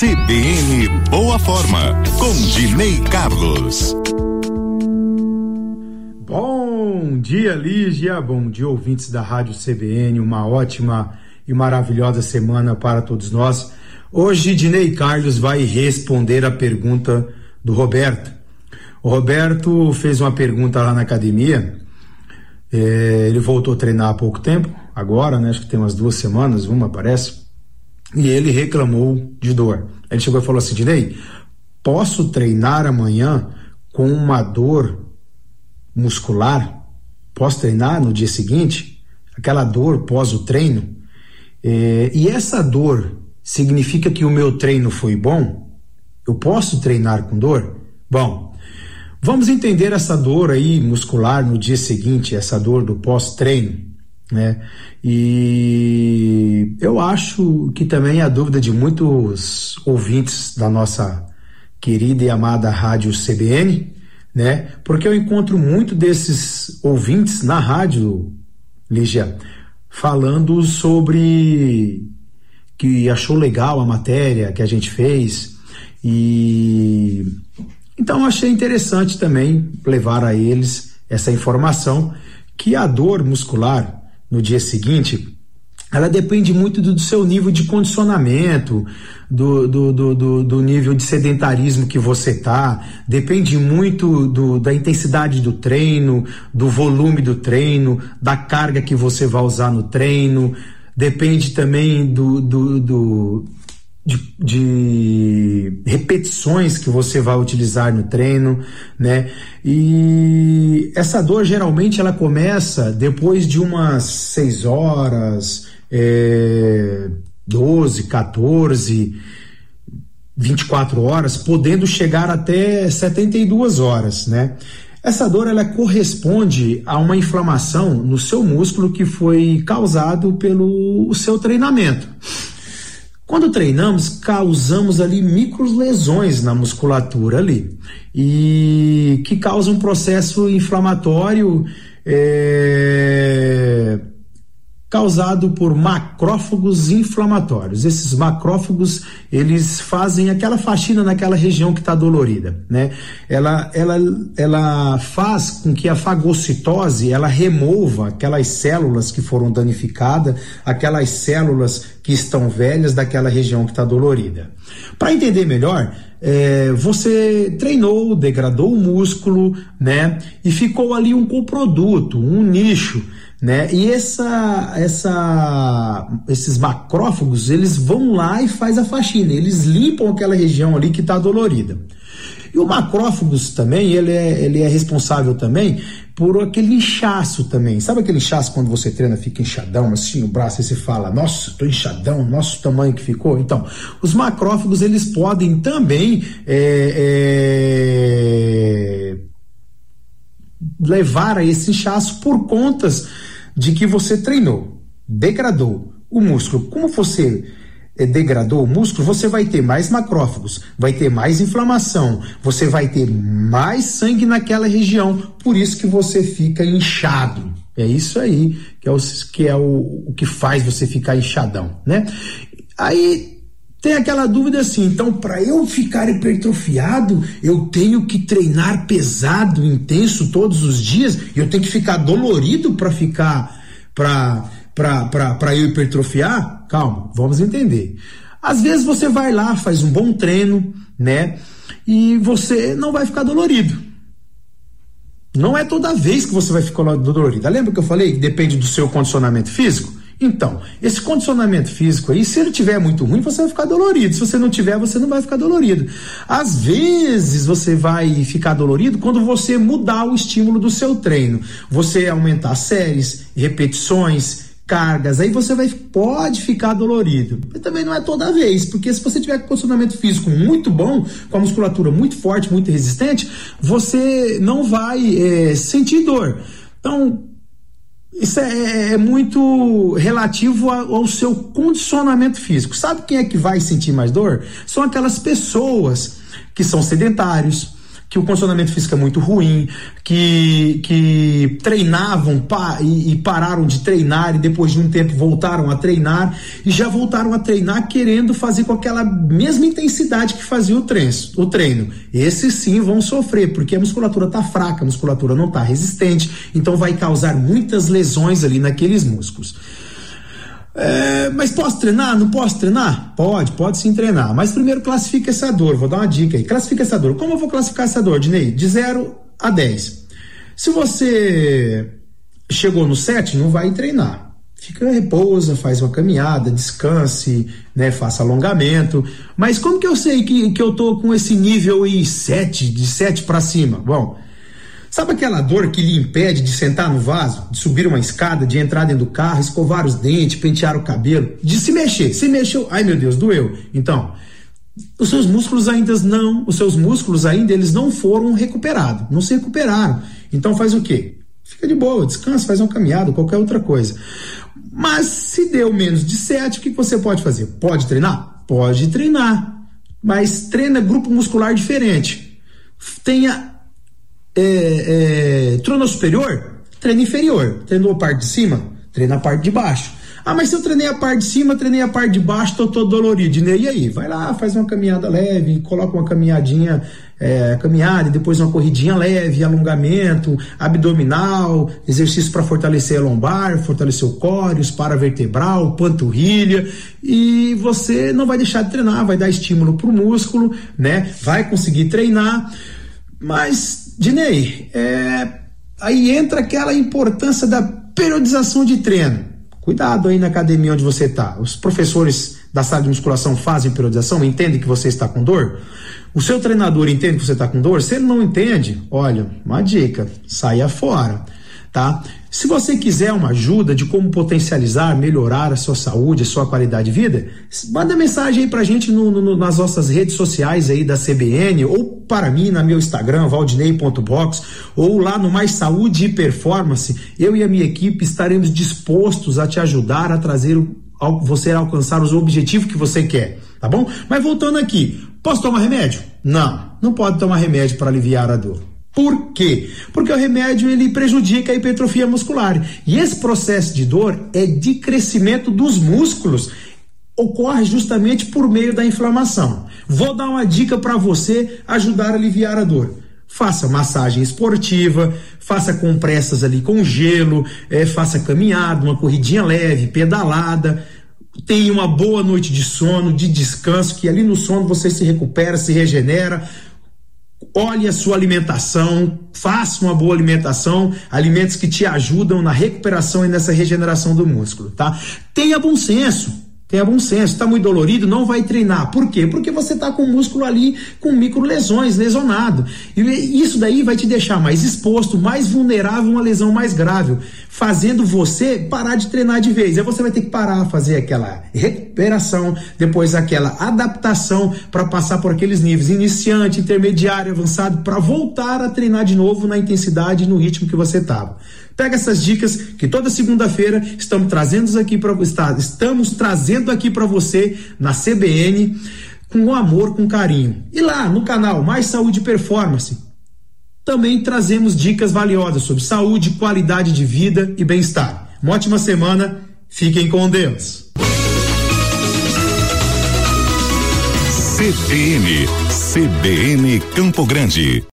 CBN Boa Forma, com Dinei Carlos. Bom dia, Lígia. Bom dia, ouvintes da Rádio CBN. Uma ótima e maravilhosa semana para todos nós. Hoje, Dinei Carlos vai responder a pergunta do Roberto. O Roberto fez uma pergunta lá na academia. É, ele voltou a treinar há pouco tempo, agora, né? Acho que tem umas duas semanas, uma parece. E ele reclamou de dor. Ele chegou e falou assim: Dinei, posso treinar amanhã com uma dor muscular? Posso treinar no dia seguinte? Aquela dor pós o treino? É, e essa dor significa que o meu treino foi bom? Eu posso treinar com dor? Bom, vamos entender essa dor aí muscular no dia seguinte, essa dor do pós-treino né? E eu acho que também a dúvida de muitos ouvintes da nossa querida e amada rádio CBN, né? Porque eu encontro muito desses ouvintes na rádio, Lígia, falando sobre que achou legal a matéria que a gente fez e então achei interessante também levar a eles essa informação que a dor muscular no dia seguinte, ela depende muito do, seu nível de condicionamento, do, do, do, do, nível de sedentarismo que você tá, depende muito do, da intensidade do treino, do volume do treino, da carga que você vai usar no treino, depende também do, do, do de, de, repetições que você vai utilizar no treino, né? E essa dor geralmente ela começa depois de umas 6 horas, é, 12, 14, 24 horas, podendo chegar até 72 horas, né? Essa dor ela corresponde a uma inflamação no seu músculo que foi causado pelo seu treinamento. Quando treinamos, causamos ali micro lesões na musculatura ali e que causam um processo inflamatório é, causado por macrófagos inflamatórios. Esses macrófagos, eles fazem aquela faxina naquela região que está dolorida, né? Ela, ela, ela faz com que a fagocitose, ela remova aquelas células que foram danificadas, aquelas células que estão velhas daquela região que está dolorida. Para entender melhor, é, você treinou, degradou o músculo, né? E ficou ali um coproduto, um nicho né? E essa, essa, esses macrófagos, eles vão lá e faz a faxina, eles limpam aquela região ali que está dolorida. E o macrófagos também, ele é, ele é responsável também por aquele inchaço também. Sabe aquele inchaço quando você treina, fica inchadão, assim, o braço, e você fala, nossa, tô inchadão, nosso tamanho que ficou. Então, os macrófagos, eles podem também é, é, levar a esse inchaço por contas de que você treinou, degradou o músculo. Como você eh, degradou o músculo, você vai ter mais macrófagos, vai ter mais inflamação, você vai ter mais sangue naquela região, por isso que você fica inchado. É isso aí que é o que, é o, o que faz você ficar inchadão, né? Aí tem aquela dúvida assim, então para eu ficar hipertrofiado, eu tenho que treinar pesado, intenso todos os dias, eu tenho que ficar dolorido para ficar para para eu hipertrofiar? Calma, vamos entender. Às vezes você vai lá, faz um bom treino, né? E você não vai ficar dolorido. Não é toda vez que você vai ficar dolorido. Lembra que eu falei que depende do seu condicionamento físico? Então, esse condicionamento físico aí, se ele tiver muito ruim, você vai ficar dolorido. Se você não tiver, você não vai ficar dolorido. Às vezes você vai ficar dolorido quando você mudar o estímulo do seu treino. Você aumentar séries, repetições, cargas, aí você vai, pode ficar dolorido. Mas também não é toda vez, porque se você tiver condicionamento físico muito bom, com a musculatura muito forte, muito resistente, você não vai é, sentir dor. Então, isso é, é, é muito relativo ao seu condicionamento físico. Sabe quem é que vai sentir mais dor? São aquelas pessoas que são sedentários, que o condicionamento físico é muito ruim, que, que treinavam pa, e, e, pararam de treinar e depois de um tempo voltaram a treinar e já voltaram a treinar querendo fazer com aquela mesma intensidade que fazia o. O treino. Esses sim vão sofrer, porque a musculatura está fraca, a musculatura não está resistente, então vai causar muitas lesões ali naqueles músculos. É, mas posso treinar? Não posso treinar? Pode, pode sim treinar. Mas primeiro classifica essa dor. Vou dar uma dica aí. Classifica essa dor. Como eu vou classificar essa dor, Dinei? De 0 a 10. Se você chegou no 7, não vai treinar. Fica, repousa, faz uma caminhada, descanse, né, faça alongamento. Mas como que eu sei que, que eu tô com esse nível aí 7, de 7 para cima? Bom, Sabe aquela dor que lhe impede de sentar no vaso, de subir uma escada, de entrar dentro do carro, escovar os dentes, pentear o cabelo, de se mexer? Se mexeu, ai meu Deus, doeu. Então, os seus músculos ainda não, os seus músculos ainda eles não foram recuperados, não se recuperaram. Então faz o quê? Fica de boa, descansa, faz uma caminhada, qualquer outra coisa. Mas se deu menos de 7, o que você pode fazer? Pode treinar? Pode treinar. Mas treina grupo muscular diferente. Tenha é, é, trono superior, treino inferior. Treinou a parte de cima, treina a parte de baixo. Ah, mas se eu treinei a parte de cima, treinei a parte de baixo, tô todo dolorido. E aí? Vai lá, faz uma caminhada leve, coloca uma caminhadinha, é, caminhada e depois uma corridinha leve, alongamento, abdominal, exercício para fortalecer a lombar, fortalecer o core, os paravertebral, panturrilha. E você não vai deixar de treinar, vai dar estímulo pro músculo, né? Vai conseguir treinar. Mas, Dinei, é, aí entra aquela importância da periodização de treino. Cuidado aí na academia onde você está. Os professores da sala de musculação fazem periodização, entendem que você está com dor? O seu treinador entende que você está com dor? Se ele não entende, olha, uma dica, saia fora tá? Se você quiser uma ajuda de como potencializar, melhorar a sua saúde, a sua qualidade de vida, manda mensagem aí pra gente no, no, nas nossas redes sociais aí da CBN ou para mim na meu Instagram, valdinei.box ou lá no Mais Saúde e Performance. Eu e a minha equipe estaremos dispostos a te ajudar a trazer você a alcançar os objetivos que você quer, tá bom? Mas voltando aqui, posso tomar remédio? Não, não pode tomar remédio para aliviar a dor. Por quê? Porque o remédio ele prejudica a hipertrofia muscular. E esse processo de dor é de crescimento dos músculos. Ocorre justamente por meio da inflamação. Vou dar uma dica para você ajudar a aliviar a dor. Faça massagem esportiva, faça compressas ali com gelo, é, faça caminhada, uma corridinha leve, pedalada tenha uma boa noite de sono, de descanso, que ali no sono você se recupera, se regenera, olhe a sua alimentação, faça uma boa alimentação, alimentos que te ajudam na recuperação e nessa regeneração do músculo, tá? Tenha bom senso. Tenha bom senso, está muito dolorido, não vai treinar. Por quê? Porque você está com o músculo ali com micro lesões, lesionado. E isso daí vai te deixar mais exposto, mais vulnerável a uma lesão mais grave, fazendo você parar de treinar de vez. Aí você vai ter que parar, fazer aquela recuperação, depois aquela adaptação para passar por aqueles níveis iniciante, intermediário, avançado, para voltar a treinar de novo na intensidade e no ritmo que você estava. Pega essas dicas que toda segunda-feira estamos trazendo aqui para estamos trazendo aqui para você na CBN com amor, com carinho. E lá no canal Mais Saúde e Performance também trazemos dicas valiosas sobre saúde, qualidade de vida e bem-estar. Uma ótima semana. Fiquem com Deus. CBN, CBN Campo Grande.